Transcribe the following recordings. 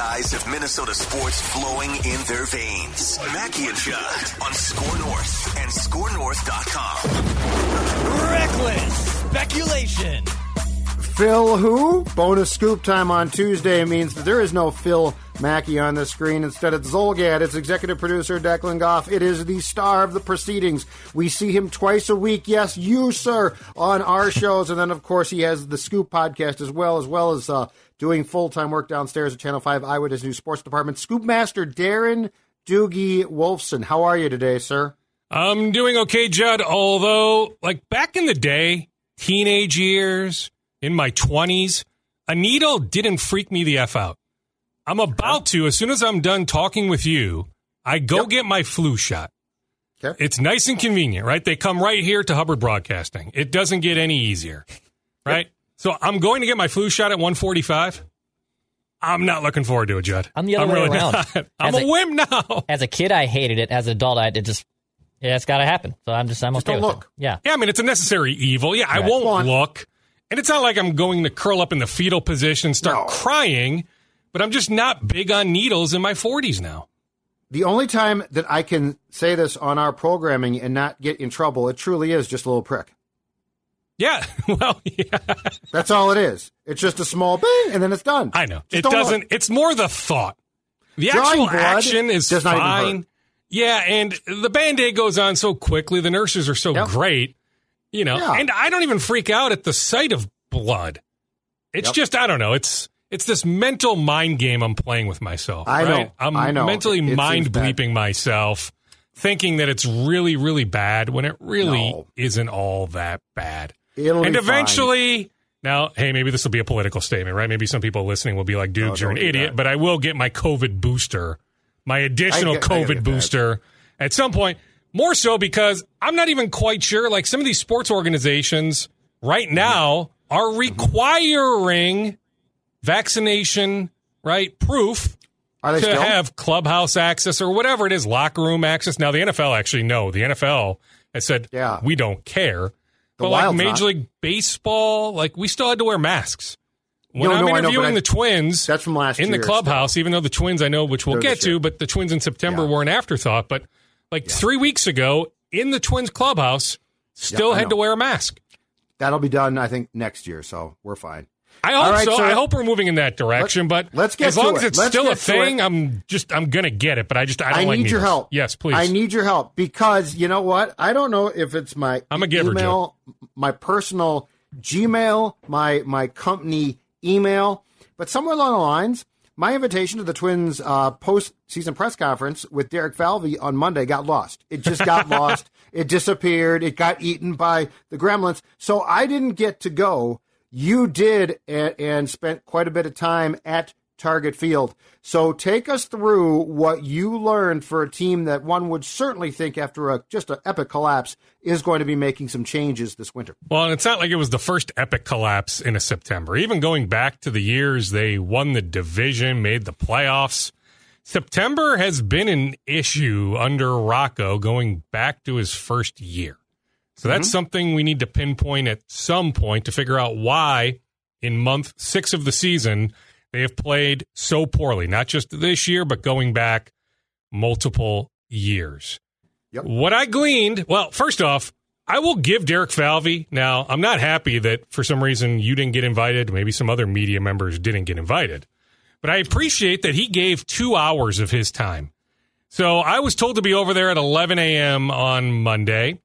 Guys have Minnesota sports flowing in their veins. Mackey and Judd on SKOR North and SKORNorth.com. Reckless speculation. Phil who? Bonus scoop time on Tuesday means that there is no Phil Mackey on the screen. Instead, it's Zulgad. It's executive producer Declan Goff. It is the star of the proceedings. We see him twice a week. Yes, you, sir, on our shows. And then, of course, he has the Scoop podcast as well, as well as uh, doing full time work downstairs at Channel 5 Eyewitness News Sports Department. Scoop Master Darren Doogie Wolfson. How are you today, sir? I'm doing okay, Judd. Although, like back in the day, teenage years, in my 20s, a needle didn't freak me the F out. I'm about to, as soon as I'm done talking with you, I go Yep. get my flu shot. Okay. It's nice and convenient, right? They come right here to Hubbard Broadcasting. It doesn't get any easier, right? So I'm going to get my flu shot at 145. I'm not looking forward to it, Judd. I'm the other way really around. not. I'm a a- wimp now. As a kid, I hated it. As an adult, I it just yeah, it's got to happen. So I'm just I'm Just okay don't with look. it. Yeah. Yeah, I mean, it's a necessary evil. Yeah, I won't look. And it's not like I'm going to curl up in the fetal position start No. crying, but I'm just not big on needles in my 40s now. The only time that I can say this on our programming and not get in trouble, it truly is just a little prick. Yeah, well, yeah, That's all it is. It's just a small bang, and then it's done. I know. Just it don't look. doesn't, it's more the thought. The Drawing actual action is does not even fine. Yeah, and the band aid goes on so quickly. The nurses are so Yep. great, you know, Yeah. and I don't even freak out at the sight of blood. It's Yep. just, I don't know. It's, it's this mental mind game I'm playing with myself. I know. right? I'm I know. mentally It- it mind bleeping myself, thinking that it's really, really bad when it really No. isn't all that bad. It'll and be fine. eventually, now, hey, maybe this will be a political statement, right? Maybe some people listening will be like, oh, No, you're an idiot," that. but I will get my COVID booster, my additional I get- I gotta COVID booster at some point. More so because I'm not even quite sure. Like some of these sports organizations right mm-hmm. now are mm-hmm. requiring vaccination, right? Proof Are they to still? have clubhouse access or whatever it is, locker room access. Now, the NFL actually, no, the NFL has said, Yeah. we don't care. The but like Major not. League Baseball, like we still had to wear masks. When No, I'm no, I know, interviewing I- the Twins That's from last in the year clubhouse, even though the Twins I know, which we'll They're get to, but the Twins in September Yeah. were an afterthought. But like three weeks ago in the Twins clubhouse, still Yeah, had to wear a mask. That'll be done, I think, next year, so we're fine. I hope right, so. so- I hope we're moving in that direction. but let's get as long it. as it's Let's still a thing, it. I'm just I'm gonna get it. But I just I don't I like need your help. Yes, please. I need your help because you know what? I don't know if it's my I'm a giver, email, my personal Gmail, my my company email, but somewhere along the lines, my invitation to the Twins uh, post-season press conference with Derek Falvey on Monday got lost. It just got lost. It disappeared. It got eaten by the gremlins. So I didn't get to go. You did, and, and spent quite a bit of time at Target Field. So take us through what you learned for a team that one would certainly think after a just an epic collapse is going to be making some changes this winter. Well, it's not like it was the first epic collapse in a September. Even going back to the years they won the division, made the playoffs. September has been an issue under Rocco going back to his first year. So that's mm-hmm. something we need to pinpoint at some point to figure out why in month six of the season they have played so poorly, not just this year, but going back multiple years. Yep. What I gleaned, well, first off, I will give Derek Falvey. Now, I'm not happy that for some reason you didn't get invited. Maybe some other media members didn't get invited. but I appreciate that he gave two hours of his time. So I was told to be over there at 11 a.m. on Monday,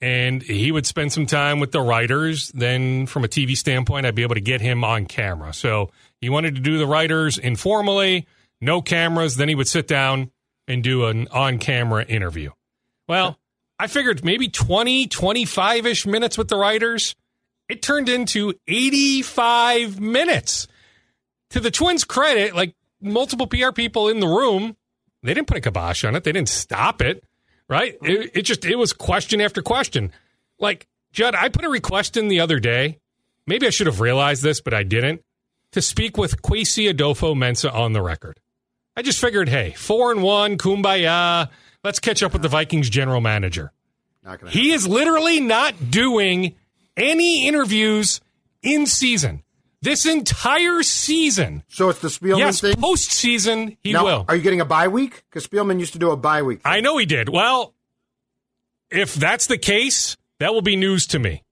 and he would spend some time with the writers. Then, from a TV standpoint, I'd be able to get him on camera. So he wanted to do the writers informally, no cameras. Then he would sit down and do an on camera interview. Well, I figured maybe 20, 25 ish minutes with the writers. It turned into 85 minutes. To the Twins' credit, like multiple PR people in the room, they didn't put a kibosh on it. They didn't stop it, right? It, it just, it was question after question. Like, Judd, I put a request in the other day. Maybe I should have realized this, but I didn't. To speak with Kwesi Adofo-Mensah on the record. I just figured, hey, four and one, kumbaya. Let's catch up with the Vikings general manager. He is literally not doing any interviews in season. This entire season. So it's the Spielman yes, thing? postseason, he now, will. Are you getting a bye week? Because Spielman used to do a bye week. I know he did. Well, if that's the case, that will be news to me.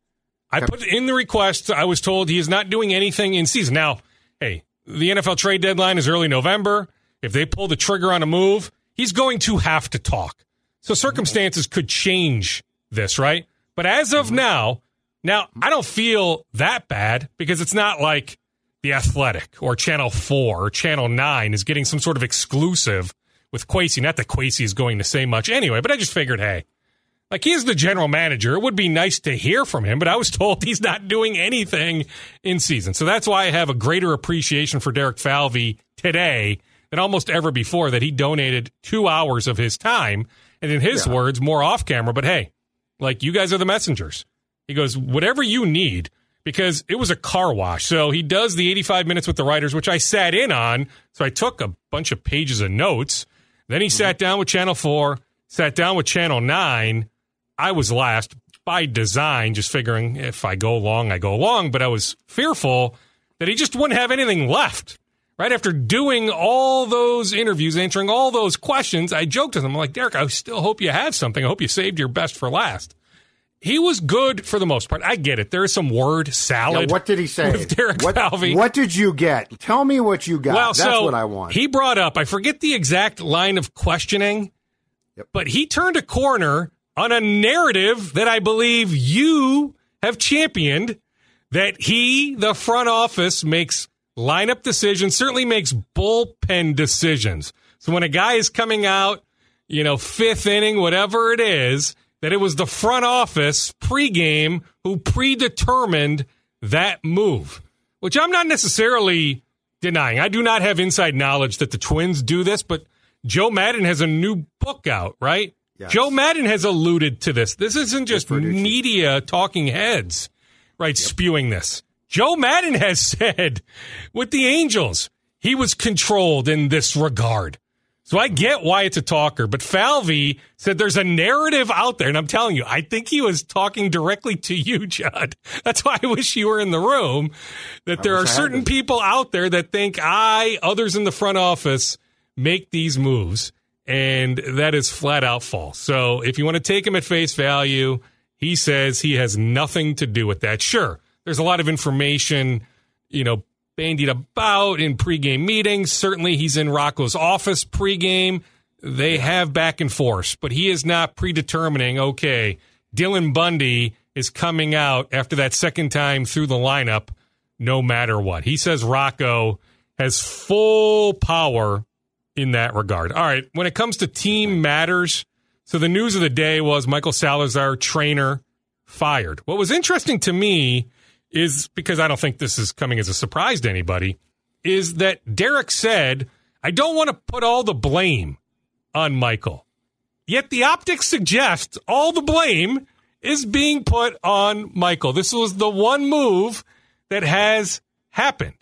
I put in the request, I was told he is not doing anything in season. Now, hey, the NFL trade deadline is early November. If they pull the trigger on a move, he's going to have to talk. So circumstances could change this, right? But as of mm-hmm. now, now I don't feel that bad because it's not like the Athletic or Channel 4 or Channel 9 is getting some sort of exclusive with Kwesi. Not that Kwesi is going to say much anyway, but I just figured, hey, like he is the general manager. It would be nice to hear from him, but I was told he's not doing anything in season. So that's why I have a greater appreciation for Derek Falvey today than almost ever before that he donated two hours of his time. And in his Yeah. words, more off camera, but hey, like you guys are the messengers. He goes, whatever you need, because it was a car wash. So he does the 85 minutes with the writers, which I sat in on. So I took a bunch of pages of notes. Then he mm-hmm. sat down with Channel 4, sat down with Channel 9. I was last by design, just figuring if I go long, I go long. But I was fearful that he just wouldn't have anything left. Right after doing all those interviews, answering all those questions, I joked with him, I'm like, Derek, I still hope you have something. I hope you saved your best for last. He was good for the most part. I get it. There is some word Yeah, salad. what did he say? With Derek what, Falvey. what did you get? Tell me what you got. Well, That's so what I want. He brought up, I forget the exact line of questioning, Yep. but he turned a corner on a narrative that I believe you have championed that he, the front office, makes lineup decisions, certainly makes bullpen decisions. So when a guy is coming out, you know, fifth inning, whatever it is, that it was the front office pregame who predetermined that move, which I'm not necessarily denying. I do not have inside knowledge that the Twins do this, but Joe Maddon has a new book out, right? Yes. Joe Maddon has alluded to this. This isn't just media talking heads, right, spewing this. Joe Maddon has said with the Angels, he was controlled in this regard. So I get why it's a talker, but Falvey said there's a narrative out there, and I'm telling you, I think he was talking directly to you, Judd. That's why I wish you were in the room. That there are I certain people out there that think I, others in the front office, make these moves, and that is flat out false. So if you want to take him at face value, he says he has nothing to do with that. Sure, there's a lot of information, you know, bandied about in pregame meetings. Certainly, he's in Rocco's office pregame. They have back and forth, but he is not predetermining, okay, Dylan Bundy is coming out after that second time through the lineup, no matter what. He says Rocco has full power in that regard. All right, when it comes to team matters, so the news of the day was Michael Salazar, trainer, fired. What was interesting to me is because I don't think this is coming as a surprise to anybody, is that Derek said, I don't want to put all the blame on Michael. Yet the optics suggest all the blame is being put on Michael. This was the one move that has happened.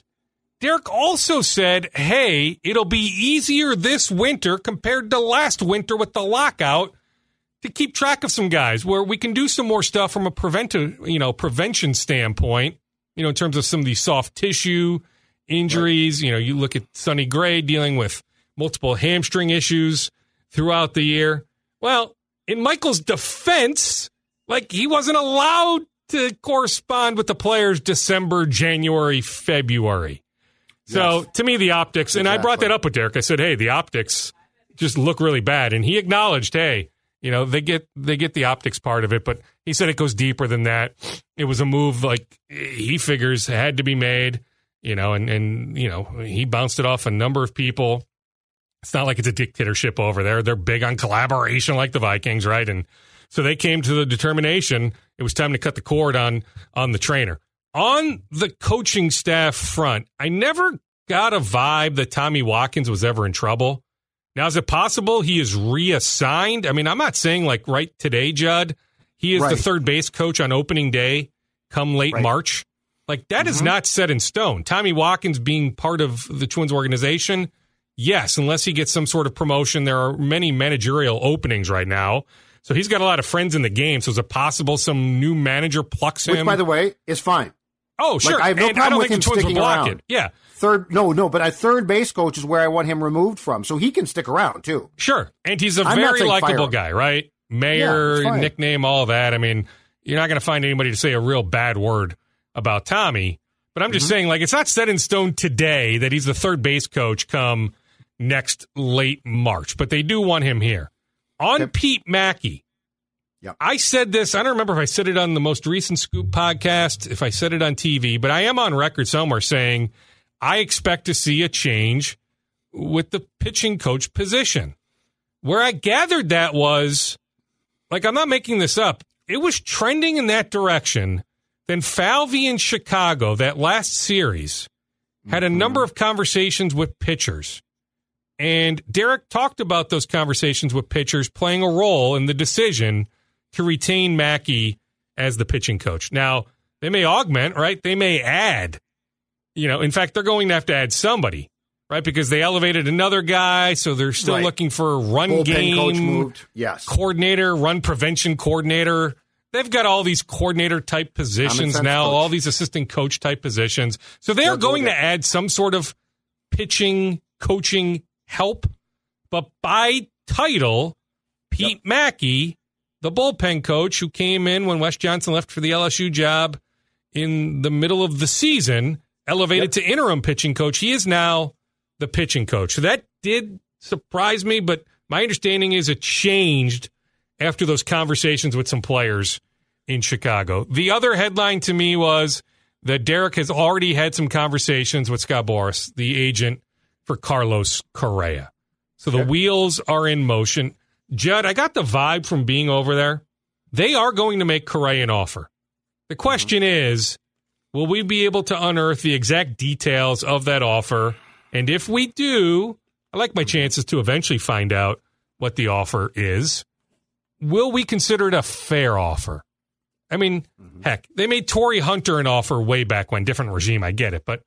Derek also said, hey, it'll be easier this winter compared to last winter with the lockout to keep track of some guys where we can do some more stuff from a preventive, you know, prevention standpoint, you know, in terms of some of these soft tissue injuries. You know, you look at Sonny Gray dealing with multiple hamstring issues throughout the year. Well, in Michael's defense, like he wasn't allowed to correspond with the players December, January, February. So Yes. to me, the optics, and I brought that up with Derek. I said, "Hey, the optics just look really bad," and he acknowledged, "Hey, you know, they get they get the optics part of it, but he said it goes deeper than that. It was a move like he figures had to be made, you know, and and you know he bounced it off a number of people. It's not like it's a dictatorship over there. They're big on collaboration, like the Vikings, right? And so they came to the determination it was time to cut the cord on on the trainer. On the coaching staff front, I never got a vibe that Tommy Watkins was ever in trouble. Now, is it possible he is reassigned? I mean, I'm not saying like right today, Judd. He is the third base coach on opening day come late Right. Mm-hmm. March. Like that is not set in stone. Tommy Watkins being part of the Twins organization, yes, unless he gets some sort of promotion. There are many managerial openings right now. So he's got a lot of friends in the game. So is it possible some new manager plucks Which, him? Which, by the way, is fine. Oh, sure. I have no and problem with him sticking around. it. Yeah, Third, no, no, but a third base coach is where I want him removed from, so he can stick around too. Sure. And he's a I'm very likable guy, right? Mayor, fine. nickname, all that. I mean, you're not going to find anybody to say a real bad word about Tommy. But I'm just Mm-hmm. saying, like, it's not set in stone today that he's the third base coach come next late March, but they do want him here. On Yep. Pete Maki, Yep. I said this. I don't remember if I said it on the most recent Scoop podcast, if I said it on TV, but I am on record somewhere saying I expect to see a change with the pitching coach position. Where I gathered that was like, I'm not making this up. It was trending in that direction. Then Falvey in Chicago, that last series, had a mm-hmm. number of conversations with pitchers. And Derek talked about those conversations with pitchers playing a role in the decision to retain Maki as the pitching coach. Now, they may augment, right? They may add. You know, in fact, they're going to have to add somebody, right? Because they elevated another guy, so they're still Right. looking for a run Bullpen game coach moved. Yes. coordinator, run prevention coordinator. They've got all these coordinator type positions now, coach. all these assistant coach type positions. So they are They'll go going to add some sort of pitching, coaching help. But by title, Pete Maki, the bullpen coach who came in when Wes Johnson left for the LSU job in the middle of the season, elevated to interim pitching coach. He is now the pitching coach. So that did surprise me, but my understanding is it changed after those conversations with some players in Chicago. The other headline to me was that Derek has already had some conversations with Scott Boras, the agent for Carlos Correa. So the wheels are in motion. Judd, I got the vibe from being over there. They are going to make Correa an offer. The question is, will we be able to unearth the exact details of that offer? And if we do, I like my chances to eventually find out what the offer is. Will we consider it a fair offer? I mean, mm-hmm. heck, they made Torii Hunter an offer way back when, different regime, I get it, but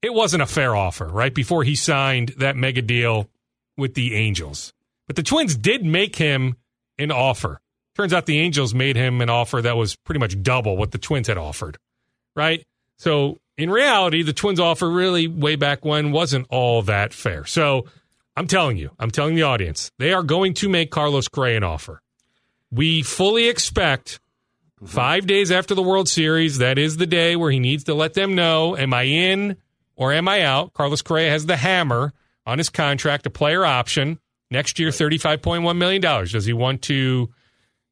it wasn't a fair offer, right? Before he signed that mega deal with the Angels. But the Twins did make him an offer. Turns out the Angels made him an offer that was pretty much double what the Twins had offered, right? So in reality, the Twins offer really way back when wasn't all that fair. So I'm telling you, I'm telling the audience, they are going to make Carlos Correa an offer. We fully expect mm-hmm. five days after the World Series, that is the day where he needs to let them know, am I in or am I out? Carlos Correa has the hammer on his contract, a player option. Next year, $35.1 million. Does he want to,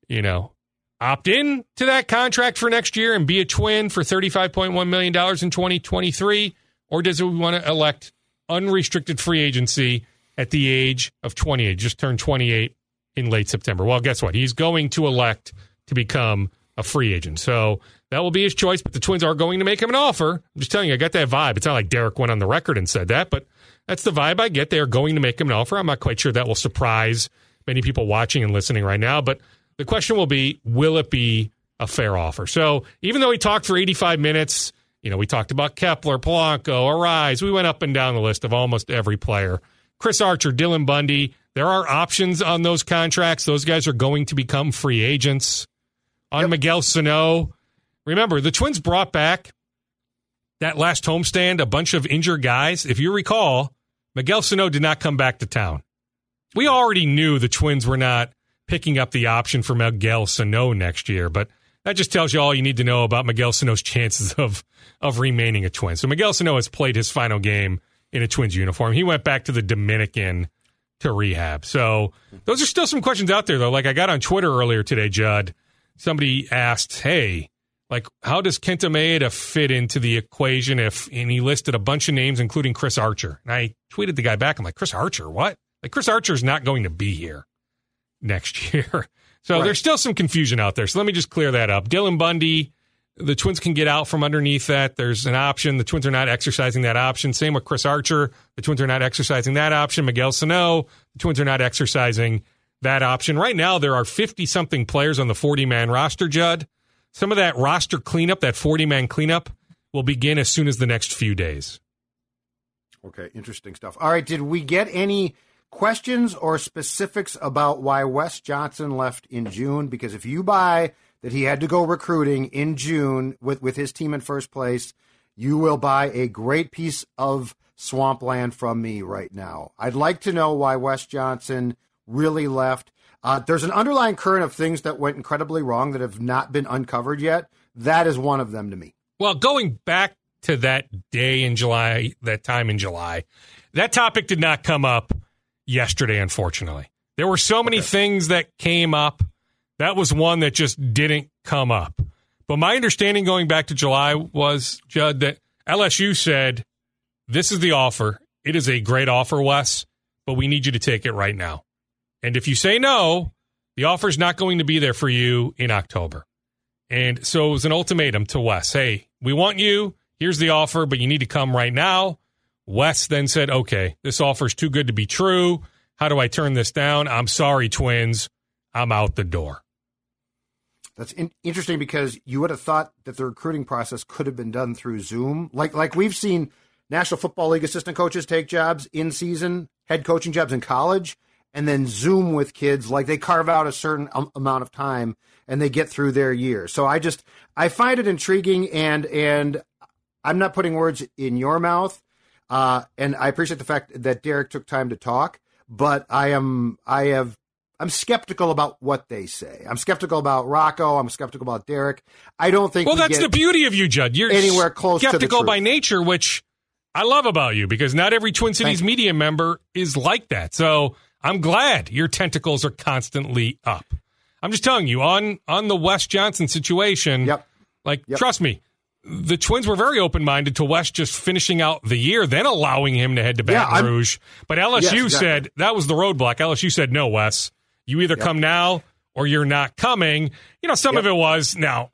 you know, opt in to that contract for next year and be a twin for $35.1 million in 2023? Or does he want to elect unrestricted free agency at the age of 28, just turned 28 in late September? Well, guess what? He's going to elect to become a free agent. So that will be his choice, but the Twins are going to make him an offer. I'm just telling you, I got that vibe. It's not like Derek went on the record and said that, but that's the vibe I get. They are going to make him an offer. I'm not quite sure that will surprise many people watching and listening right now, but the question will be will it be a fair offer? So even though we talked for 85 minutes, you know, we talked about Kepler, Polanco, Arraez. We went up and down the list of almost every player. Chris Archer, Dylan Bundy. There are options on those contracts. Those guys are going to become free agents. On Miguel Sano, remember the Twins brought back that last homestand a bunch of injured guys. If you recall, Miguel Sano did not come back to town. We already knew the Twins were not picking up the option for Miguel Sano next year, but that just tells you all you need to know about Miguel Sano's chances of of remaining a Twin. So Miguel Sano has played his final game in a Twins uniform. He went back to the Dominican to rehab. So those are still some questions out there, though. Like I got on Twitter earlier today, Judd. Somebody asked, "Hey, like how does Kenta Maeda fit into the equation?" If and he listed a bunch of names, including Chris Archer. And I tweeted the guy back. I'm like, "Chris Archer, what? Like Chris Archer's not going to be here next year." So Right. there's still some confusion out there. So let me just clear that up. Dylan Bundy, the Twins can get out from underneath that. There's an option. The Twins are not exercising that option. Same with Chris Archer. The Twins are not exercising that option. Miguel Sano, the Twins are not exercising that option. Right now, there are 50 something players on the 40 man roster, Judd. Some of that roster cleanup, that 40 man cleanup, will begin as soon as the next few days. Okay, interesting stuff. All right, did we get any questions or specifics about why Wes Johnson left in June? Because if you buy that he had to go recruiting in June with, with his team in first place, you will buy a great piece of swampland from me right now. I'd like to know why Wes Johnson really left. Uh, there's an underlying current of things that went incredibly wrong that have not been uncovered yet. That is one of them to me. Well, going back to that day in July, that time in July, that topic did not come up yesterday, unfortunately. There were so many things that came up. That was one that just didn't come up. But my understanding going back to July was, Judd, that LSU said, This is the offer. It is a great offer, Wes, but we need you to take it right now. And if you say no, the offer is not going to be there for you in October. And so it was an ultimatum to Wes. Hey, we want you. Here's the offer, but you need to come right now. Wes then said, okay, this offer is too good to be true. How do I turn this down? I'm sorry, twins. I'm out the door. That's in- interesting because you would have thought that the recruiting process could have been done through Zoom. Like like we've seen National Football League assistant coaches take jobs in season, head coaching jobs in college, and then Zoom with kids. Like they carve out a certain am- amount of time and they get through their year. So I just I find it intriguing and and I'm not putting words in your mouth. Uh, and I appreciate the fact that Derek took time to talk, but I am I have I'm skeptical about what they say. I'm skeptical about Rocco. I'm skeptical about Derek. I don't think. Well, we that's the beauty of you, Judd. You're anywhere close to the skeptical by nature, which I love about you because not every Twin Cities Thank you. media member is like that. So I'm glad your tentacles are constantly up. I'm just telling you on on the Wes Johnson situation. Yep. Like, Yep. trust me, the Twins were very open minded to West just finishing out the year, then allowing him to head to Yeah, Baton I'm- Rouge. But LSU Yes, exactly. said that was the roadblock. LSU said, no, Wes, you either come now or you're not coming. You know, some of it was now,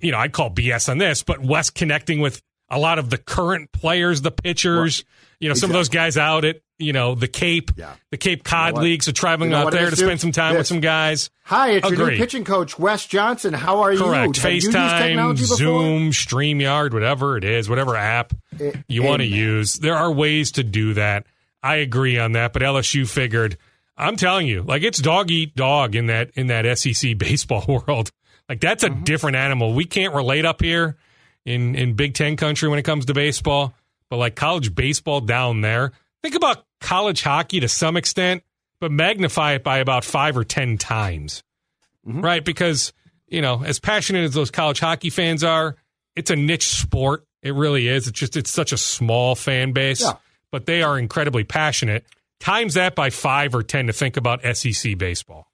you know, I'd call BS on this, but West connecting with a lot of the current players, the pitchers, you know, some of those guys out at, you know, the Cape, Yeah. the Cape Cod what? League. So traveling You know out it there to spend some time with some guys. Hi, it's your new pitching coach, Wes Johnson. How are Correct. you? You used FaceTime? Zoom, StreamYard, whatever it is, whatever app Eh, you want to use. There are ways to do that. I agree on that, but LSU figured I'm telling you, like it's dog eat dog in that in that SEC baseball world. Like that's Mm-hmm. a different animal. We can't relate up here in in Big 10 country when it comes to baseball, but like college baseball down there. Think about college hockey to some extent, but magnify it by about 5 or 10 times Mm-hmm. right? Because you know, as passionate as those college hockey fans are, it's a niche sport. It really is. It's just it's such a small fan base, Yeah. but they are incredibly passionate. Times that by five or ten to think about SEC baseball.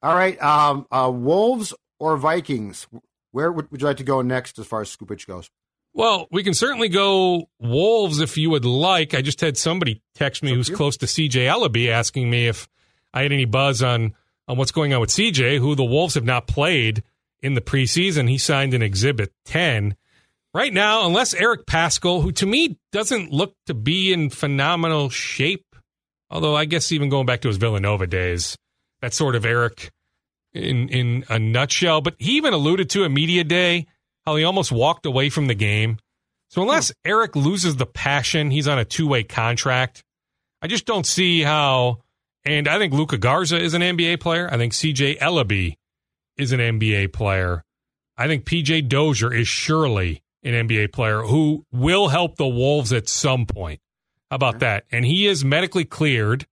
All right, um, uh, Wolves or Vikings? Where would, would you like to go next as far as scoopage goes? Well, we can certainly go Wolves if you would like. I just had somebody text me who's close to CJ Elleby asking me if I had any buzz on on what's going on with CJ, who the Wolves have not played in the preseason. He signed an Exhibit 10. Right now, unless Eric Paschall, who to me doesn't look to be in phenomenal shape, although I guess even going back to his Villanova days, that's sort of Eric in in a nutshell. But he even alluded to a media day how he almost walked away from the game. So unless hmm. Eric loses the passion, he's on a two way contract. I just don't see how. And I think Luka Garza is an NBA player. I think CJ Elleby is an NBA player. I think PJ Dozier is surely an NBA player who will help the Wolves at some point. How about that? And he is medically cleared.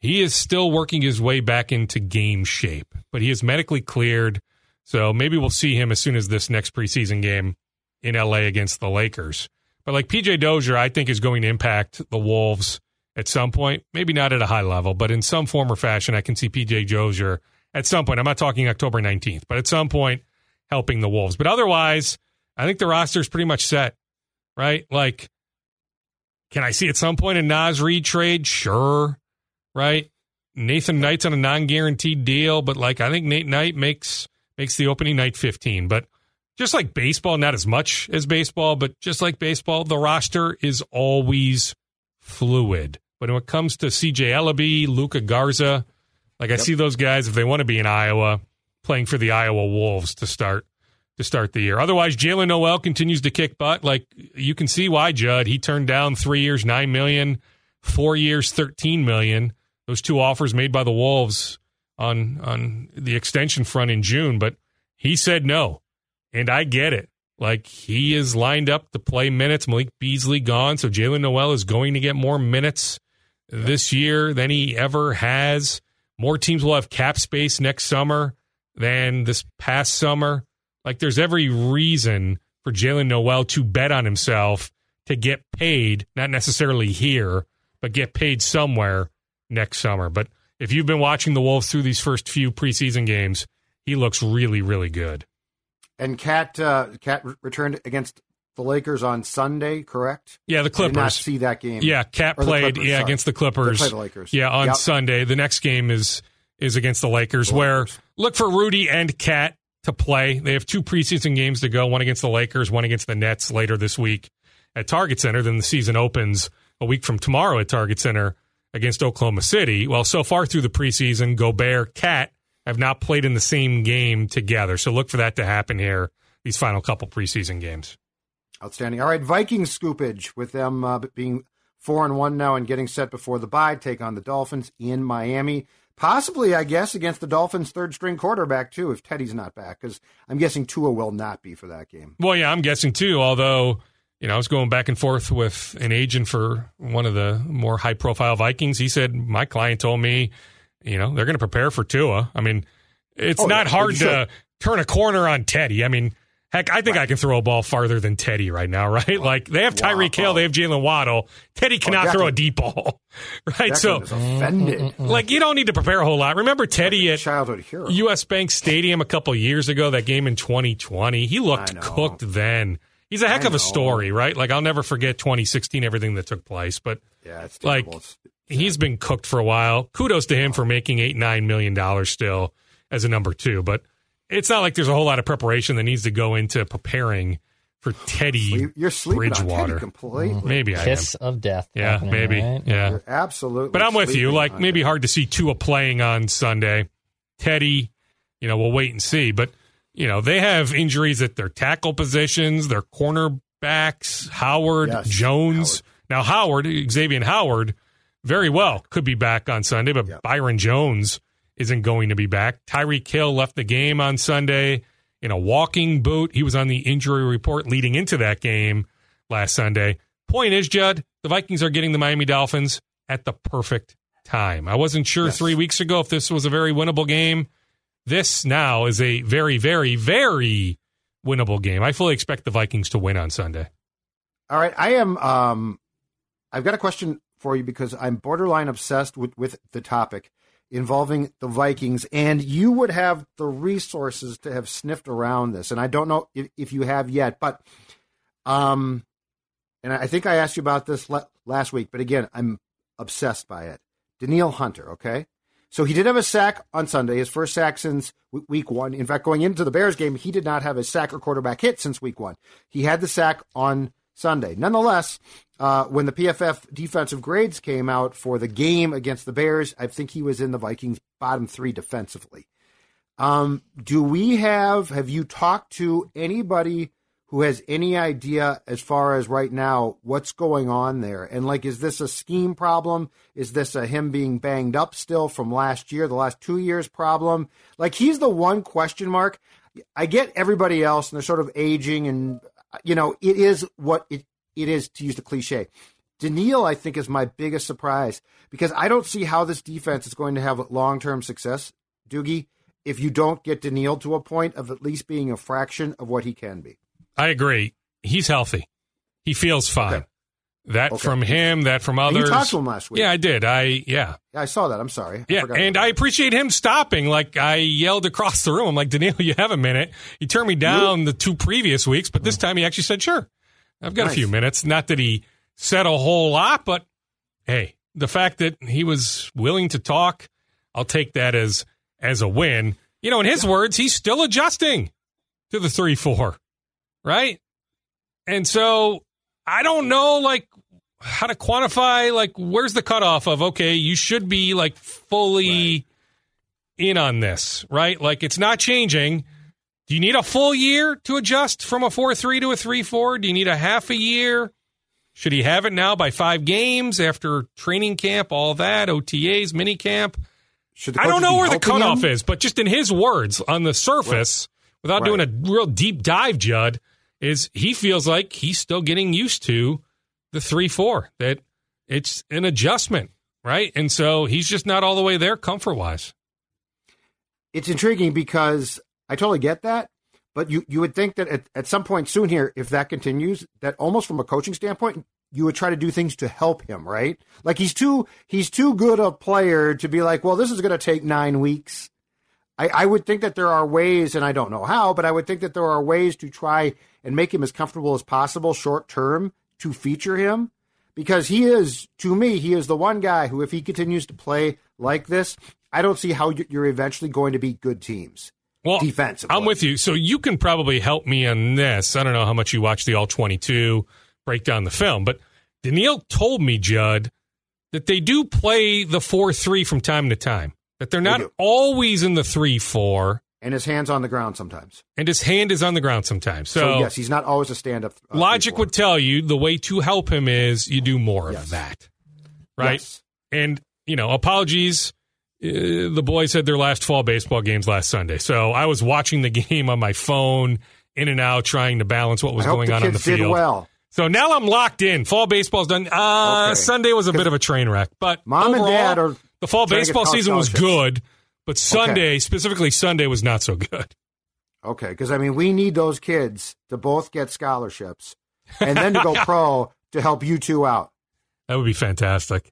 He is still working his way back into game shape, but he is medically cleared. So maybe we'll see him as soon as this next preseason game in LA against the Lakers. But like PJ Dozier, I think is going to impact the Wolves at some point. Maybe not at a high level, but in some form or fashion, I can see PJ Dozier at some point. I'm not talking October 19th, but at some point helping the Wolves. But otherwise, I think the roster is pretty much set, right? Like, can I see at some point a Naz Reid trade? Sure, right? Nathan Knight's on a non-guaranteed deal, but like I think Nate Knight makes makes the opening night 15. But just like baseball, not as much as baseball, but just like baseball, the roster is always fluid. But when it comes to CJ Elleby, Luka Garza, like I see those guys if they want to be in Iowa, playing for the Iowa Wolves to start to start the year. Otherwise, Jaylen Nowell continues to kick butt. Like you can see why Judd he turned down three years, nine million, four years, thirteen million. Those two offers made by the Wolves on on the extension front in June, but he said no, and I get it. Like he is lined up to play minutes. Malik Beasley gone, so Jaylen Nowell is going to get more minutes this year than he ever has. More teams will have cap space next summer than this past summer. Like there's every reason for Jaylen Nowell to bet on himself to get paid, not necessarily here, but get paid somewhere next summer. But if you've been watching the Wolves through these first few preseason games, he looks really, really good. And KAT uh, KAT returned against the Lakers on Sunday, correct? Yeah, the Clippers. I did not see that game. Yeah, KAT played. Clippers, yeah, sorry. against the Clippers. They played the Lakers. Yeah, on Yep. Sunday. The next game is is against the Lakers. The where look for Rudy and KAT to play. They have two preseason games to go. One against the Lakers. One against the Nets later this week at Target Center. Then the season opens a week from tomorrow at Target Center against Oklahoma City. Well, so far through the preseason, Gobert, KAT have not played in the same game together. So look for that to happen here. These final couple preseason games. Outstanding. All right, Vikings scoopage with them uh, being four and one now and getting set before the bye, take on the Dolphins in Miami. Possibly, I guess, against the Dolphins' third string quarterback too, if Teddy's not back, because I'm guessing Tua will not be for that game. Well, yeah, I'm guessing too. Although, you know, I was going back and forth with an agent for one of the more high profile Vikings. He said, My client told me, you know, they're going to prepare for Tua. I mean, it's Oh, not yeah, hard to turn a corner on Teddy. I mean, heck, I think I can throw a ball farther than Teddy right now, right? Like, they have Tyreek Hill, they have Jaylen Waddle. Teddy cannot Declan. throw a deep ball, right? So, offended. like, you don't need to prepare a whole lot. Remember Teddy at Childhood hero. U.S. Bank Stadium a couple years ago, that game in 2020. He looked cooked then. He's a heck I of a know. story, right? Like, I'll never forget 2016, everything that took place. But yeah, it's like. It's- he's been cooked for a while. Kudos to him for making eight, nine million dollars still as a number two. But it's not like there's a whole lot of preparation that needs to go into preparing for Teddy You're sleeping on Teddy Bridgewater. completely. Mm-hmm. Maybe I am. Kiss of death. Yeah, maybe. right? Yeah. You're absolutely. But I'm with you. Like maybe Teddy. hard to see Tua playing on Sunday. Teddy, you know, we'll wait and see. But you know, they have injuries at their tackle positions, their cornerbacks, Howard, Yes, Jones. Now Howard, Xavier Howard, very well could be back on Sunday, but Yep. Byron Jones isn't going to be back. Tyreek Hill left the game on Sunday in a walking boot. He was on the injury report leading into that game last Sunday. Point is, Judd, the Vikings are getting the Miami Dolphins at the perfect time. I wasn't sure Yes. three weeks ago if this was a very winnable game. This now is a very, very, very winnable game. I fully expect the Vikings to win on Sunday. All right, I am. Um, I've got a question for you because I'm borderline obsessed with with the topic involving the Vikings, and you would have the resources to have sniffed around this, and I don't know if, if you have yet, but um, and I think I asked you about this le- last week, but again, I'm obsessed by it. Danielle Hunter, okay. So he did have a sack on Sunday, his first sack since week one. In fact, going into the Bears game, he did not have a sack or quarterback hit since week one. He had the sack on Sunday. Nonetheless, uh, when the PFF defensive grades came out for the game against the Bears, I think he was in the Vikings' bottom three defensively. Um, do we have, have you talked to anybody who has any idea as far as right now what's going on there? And like, is this a scheme problem? Is this a him being banged up still from last year, the last two years problem? Like, he's the one question mark. I get everybody else and they're sort of aging and, you know, it is what it, it is to use the cliche. Danielle, I think, is my biggest surprise because I don't see how this defense is going to have long term success, Doogie, if you don't get Danielle to a point of at least being a fraction of what he can be. I agree. He's healthy. He feels fine. Okay. That Okay. from him, that from And you talked to him last week. Yeah, I did. I yeah. Yeah, I saw that. I'm sorry. I Yeah, forgot and I appreciate him stopping. Like I yelled across the room, I'm like, Danielle, you have a minute. He turned me down the two previous weeks, but this mm. time he actually said, "Sure, I've got a few minutes." Not that he said a whole lot, but hey, the fact that he was willing to talk, I'll take that as as a win. You know, in his words, he's still adjusting to the three four, right? And so I don't know, like how to quantify like where's the cutoff of okay you should be like fully in on this right? Like it's not changing. Do you need a full year to adjust from a 4-3 to a 3-4 do you need a half a year? Should he have it now by five games after training camp all that otas mini camp? I don't know where the cutoff him? is but just in his words on the surface without doing a real deep dive judd is he feels like he's still getting used to the three four that it's an adjustment right and so he's just not all the way there comfort wise It's intriguing because I totally get that, but you, you would think that at, at some point soon here, if that continues, that almost from a coaching standpoint, you would try to do things to help him, right? Like he's too he's too good a player to be like, well, this is going to take nine weeks. I, I would think that there are ways, and I don't know how, but I would think that there are ways to try and make him as comfortable as possible short term to feature him because he is, to me, he is the one guy who, if he continues to play like this, I don't see how you- you're eventually going to beat good teams. well Defensively. i'm with you so you can probably help me on this i don't know how much you watch the all 22 break down the film but danielle told me judd that they do play the 4-3 from time to time that they're not always in the 3-4 And his hands on the ground sometimes. and his hand is on the ground sometimes So, so, yes, he's not always a stand up. logic would tell you the way to help him is you do more Yes. of that right Yes. and you know apologies uh, the boys had their last fall baseball games last sunday so i was watching the game on my phone in and out trying to balance what was going on on the field well. so now i'm locked in fall baseball's done uh, Okay. sunday was a bit of a train wreck but Mom and dad are the fall trying to get baseball season was good but sunday specifically sunday was not so good Okay, because I mean, we need those kids to both get scholarships and then to go pro to help you two out. that would be fantastic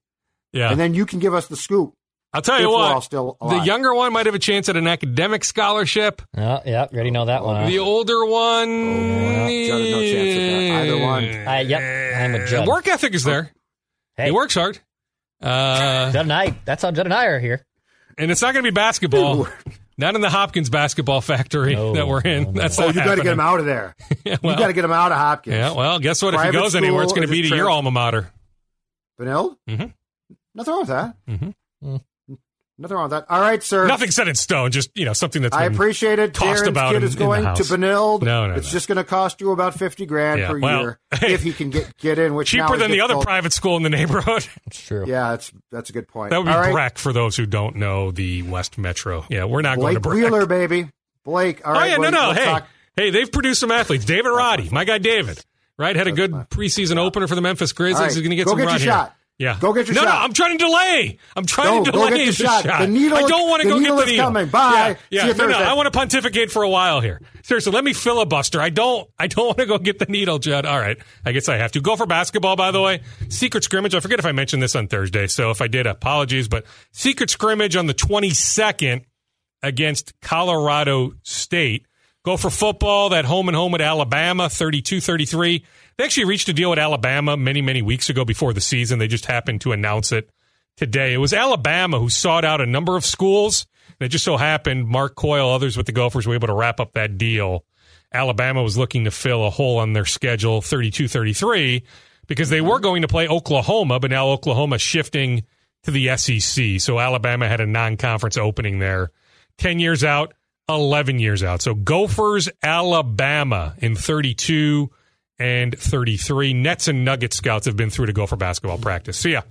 yeah And then you can give us the scoop. i'll tell you what still the younger one might have a chance at an academic scholarship Oh, yeah, you already know that one. huh? The older one, well, Judd no chance at that. Either one. I- yep, I'm with Judd. Work ethic is there. Hey, He works hard, uh, Judd and I, that's how Judd and I are here. And it's not going to be basketball. Not in the Hopkins basketball factory No, that we're in. no, no. That's Oh, not you got to get him out of there. Yeah, well, you got to get him out of Hopkins. yeah, well, guess what? If he goes anywhere, it's going to be to just your alma mater. Benilde? Mhm. Nothing wrong with that. Mhm. Nothing wrong with that. All right, sir. Nothing set in stone. Just you know something that's I been- appreciate it. tossed Darren's about kid in- is going to house. Benilde. No, no, It's no. just going to cost you about fifty grand Yeah, per well, year hey. if he can get get in. Which cheaper is than the other difficult. private school in the neighborhood. It's true. Yeah, that's that's a good point. That would be All right, Breck for those who don't know the West Metro. Yeah, we're not going to Breck. Wheeler, baby. Blake. All oh right. yeah, we'll- no, no. we'll hey, talk- hey, they've produced some athletes. David Roddy, my guy David, right, had a good preseason opener for the Memphis Grizzlies. All right, He's going to get go some get run here. shot. Yeah, Go get your no, shot. No, I'm trying to delay. I'm trying Go, to go delay get your shot. The needle- I don't want to go get is the needle. coming. Bye. Yeah, yeah. no, no. I want to pontificate for a while here. Seriously, let me filibuster. I don't. I don't want to go get the needle, Judd. All right. I guess I have to go for basketball. By the way, secret scrimmage. I forget if I mentioned this on Thursday. So if I did, apologies. But secret scrimmage on the 22nd against Colorado State. Go for football, that home and home at Alabama, 32 33. They actually reached a deal with Alabama many, many weeks ago before the season. They just happened to announce it today. It was Alabama who sought out a number of schools. It just so happened Mark Coyle, others with the Gophers were able to wrap up that deal. Alabama was looking to fill a hole on their schedule, 32 33, because they were going to play Oklahoma, but now Oklahoma's shifting to the SEC. So Alabama had a non conference opening there. 10 years out, 11 years out. So Gophers, Alabama in 32 and 33. Nets and Nugget scouts have been through to Gopher basketball practice. See ya.